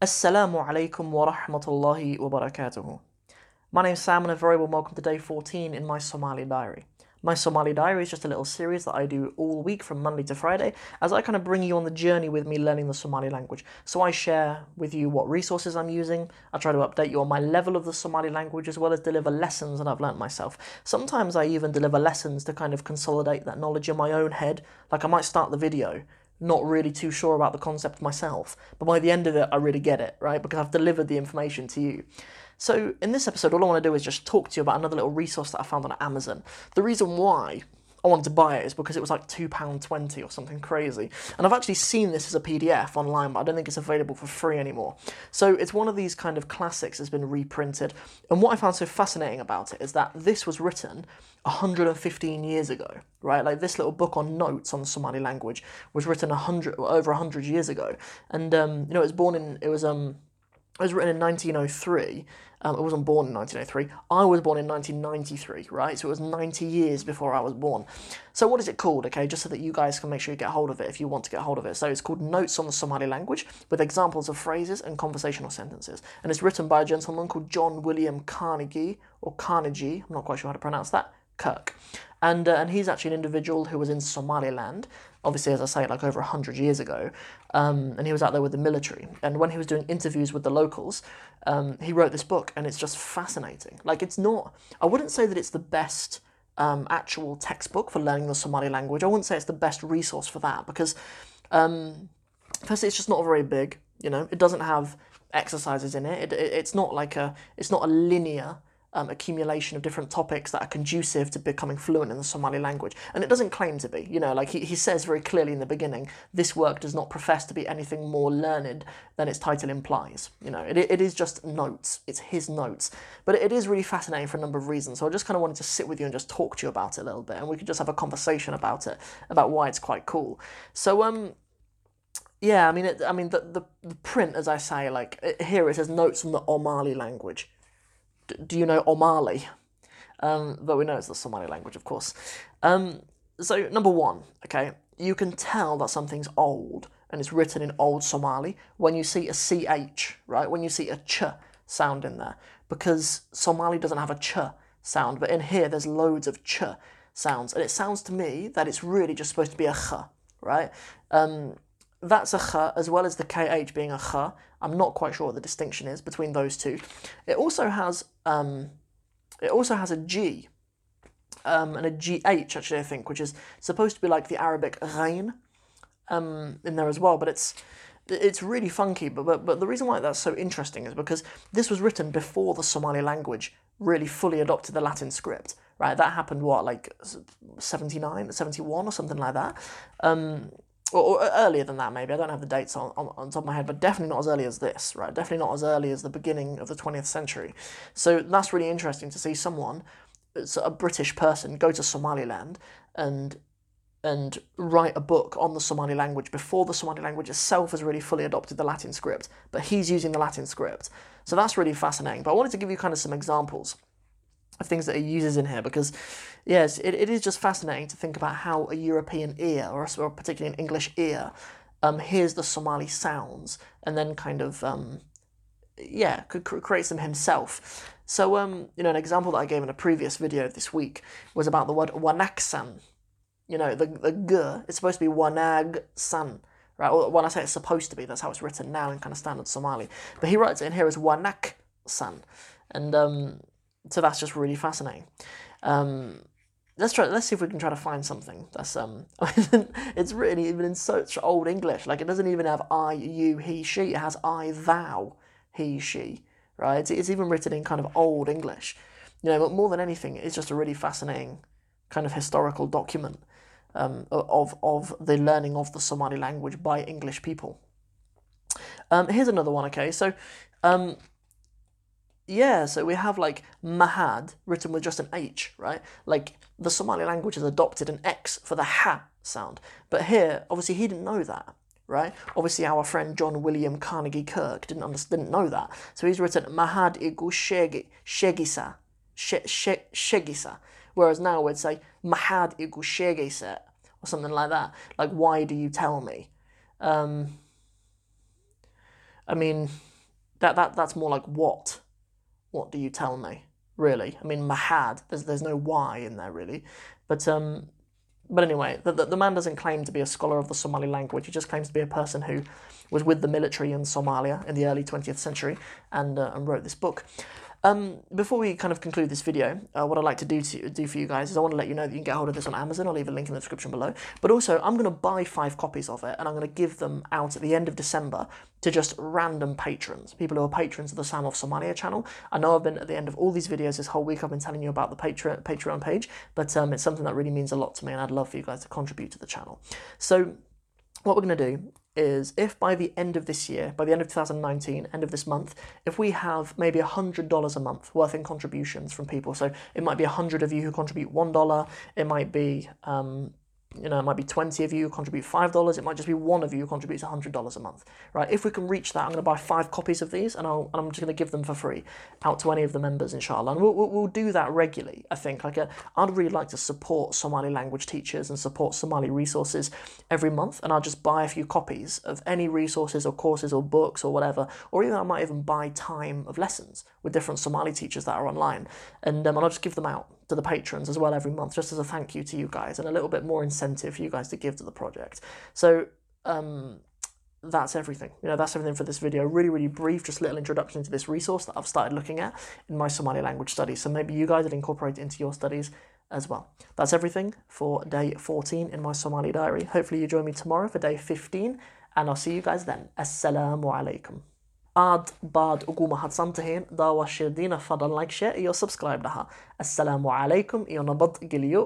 Assalamu alaikum wa rahmatullahi wa barakatuhu. My name is Sam and a very warm welcome to day 14 in my Somali diary. My Somali diary is just a little series that I do all week from Monday to Friday as I kind of bring you on the journey with me learning the Somali language. So I share with you what resources I'm using, I try to update you on my level of the Somali language as well as deliver lessons that I've learnt myself. Sometimes I even deliver lessons to kind of consolidate that knowledge in my own head. Like I might start the video not really too sure about the concept myself, but by the end of it, I really get it, right? Because I've delivered the information to you. So, in this episode, all I want to do is just talk to you about another little resource that I found on Amazon. The reason why I wanted to buy it is because it was like £2.20 or something crazy. And I've actually seen this as a PDF online, but I don't think it's available for free anymore. So it's one of these kind of classics that's been reprinted. And what I found so fascinating about it is that this was written 115 years ago, right? Like this little book on notes on the Somali language was written 100 over 100 years ago. And um, you know, it was born in it was um it was written in 1903 um, I wasn't born in 1903. I was born in 1993, right? So it was 90 years before I was born. So what is it called? Okay, just so that you guys can make sure you get hold of it if you want to get hold of it. So it's called Notes on the Somali Language with examples of phrases and conversational sentences. And it's written by a gentleman called John William Carnegie or Carnegie. I'm not quite sure how to pronounce that. Kirk. And, uh, and he's actually an individual who was in Somaliland, obviously, as I say, like over 100 years ago. Um, and he was out there with the military. And when he was doing interviews with the locals, um, he wrote this book, and it's just fascinating. Like, it's not, I wouldn't say that it's the best um, actual textbook for learning the Somali language. I wouldn't say it's the best resource for that because, um, firstly, it's just not very big. You know, it doesn't have exercises in it. it, it it's not like a, it's not a linear um, accumulation of different topics that are conducive to becoming fluent in the Somali language. And it doesn't claim to be. You know, like he, he says very clearly in the beginning, this work does not profess to be anything more learned than its title implies. You know, it, it is just notes. It's his notes. But it is really fascinating for a number of reasons. So I just kind of wanted to sit with you and just talk to you about it a little bit. And we could just have a conversation about it, about why it's quite cool. So, um, yeah, I mean, it, I mean, the, the, the print, as I say, like here it says notes from the Omali language do you know Omali? Um, but we know it's the Somali language, of course. Um, so, number one, okay, you can tell that something's old and it's written in Old Somali when you see a CH, right? When you see a ch sound in there. Because Somali doesn't have a ch sound, but in here there's loads of ch sounds. And it sounds to me that it's really just supposed to be a ch, right? Um, that's a ch as well as the kh being a ch. I'm not quite sure what the distinction is between those two. It also has um, it also has a g um, and a gh actually I think, which is supposed to be like the Arabic ghain um, in there as well, but it's it's really funky. But, but but the reason why that's so interesting is because this was written before the Somali language really fully adopted the Latin script. Right, that happened what like 79, 71 or something like that. Um, or, or, uh, earlier than that maybe. I don't have the dates on, on, on top of my head, but definitely not as early as this, right? Definitely not as early as the beginning of the 20th century. So that's really interesting to see someone, uh, a British person, go to Somaliland and and write a book on the Somali language before the Somali language itself has really fully adopted the Latin script, but he's using the Latin script. So that's really fascinating. But I wanted to give you kind of some examples of things that he uses in here because yes it, it is just fascinating to think about how a european ear or, or particularly an english ear um, hears the somali sounds and then kind of um, yeah creates them himself. So um, you know an example that i gave in a previous video this week was about the word wanaksan you know the, the g it's supposed to be wanag san right? Or when i say it's supposed to be that's how it's written now in kind of standard somali. But he writes it in here as wanak san and um, so that's just really fascinating. Um, let's try. Let's see if we can try to find something that's um. it's written even in such old English. Like it doesn't even have I, you, he, she. It has I, thou, he, she. Right. It's, it's even written in kind of old English. You know, but more than anything, it's just a really fascinating kind of historical document um, of of the learning of the Somali language by English people. Um, here's another one. Okay, so um, yeah, so we have like Mahad written with just an H, right? Like the Somali language has adopted an X for the Ha sound. But here, obviously, he didn't know that, right? Obviously, our friend John William Carnegie Kirk didn't didn't know that. So he's written Mahad igu shegi, shegisa, shegisa. Whereas now we'd say Mahad igu shegisa, or something like that. Like, why do you tell me? Um, I mean, that, that that's more like what? What do you tell me? Really? I mean, mahad. There's there's no why in there really, but um, but anyway, the, the, the man doesn't claim to be a scholar of the Somali language. He just claims to be a person who was with the military in Somalia in the early 20th century and, uh, and wrote this book. Um, before we kind of conclude this video, uh, what I'd like to do to do for you guys is I want to let you know that you can get hold of this on Amazon. I'll leave a link in the description below. But also, I'm going to buy five copies of it and I'm going to give them out at the end of December to just random patrons, people who are patrons of the Sam of Somalia channel. I know I've been at the end of all these videos this whole week. I've been telling you about the Patreon Patreon page, but um, it's something that really means a lot to me, and I'd love for you guys to contribute to the channel. So, what we're going to do is if by the end of this year, by the end of 2019, end of this month, if we have maybe $100 a month worth in contributions from people, so it might be 100 of you who contribute $1, it might be um, you know, it might be 20 of you contribute $5, it might just be one of you contributes $100 a month, right? If we can reach that, I'm going to buy five copies of these and, and I'm just going to give them for free out to any of the members, inshallah. And we'll, we'll, we'll do that regularly, I think. Like, a, uh, I'd really like to support Somali language teachers and support Somali resources every month, and I'll just buy a few copies of any resources or courses or books or whatever, or even I might even buy time of lessons with different Somali teachers that are online, and, um, and I'll just give them out to the patrons as well every month, just as a thank you to you guys and a little bit more incentive for you guys to give to the project. So um, that's everything. You know, that's everything for this video. Really, really brief, just little introduction to this resource that I've started looking at in my Somali language studies. So maybe you guys would incorporate it into your studies as well. That's everything for day 14 in my Somali diary. Hopefully you join me tomorrow for day 15 and I'll see you guys then. Assalamu alaikum. Aad baad ugu mahadsan tihiin daawashadiina fadlan like share iyo subscribe dhaha assalaamu calaykum iyo nabad geliyo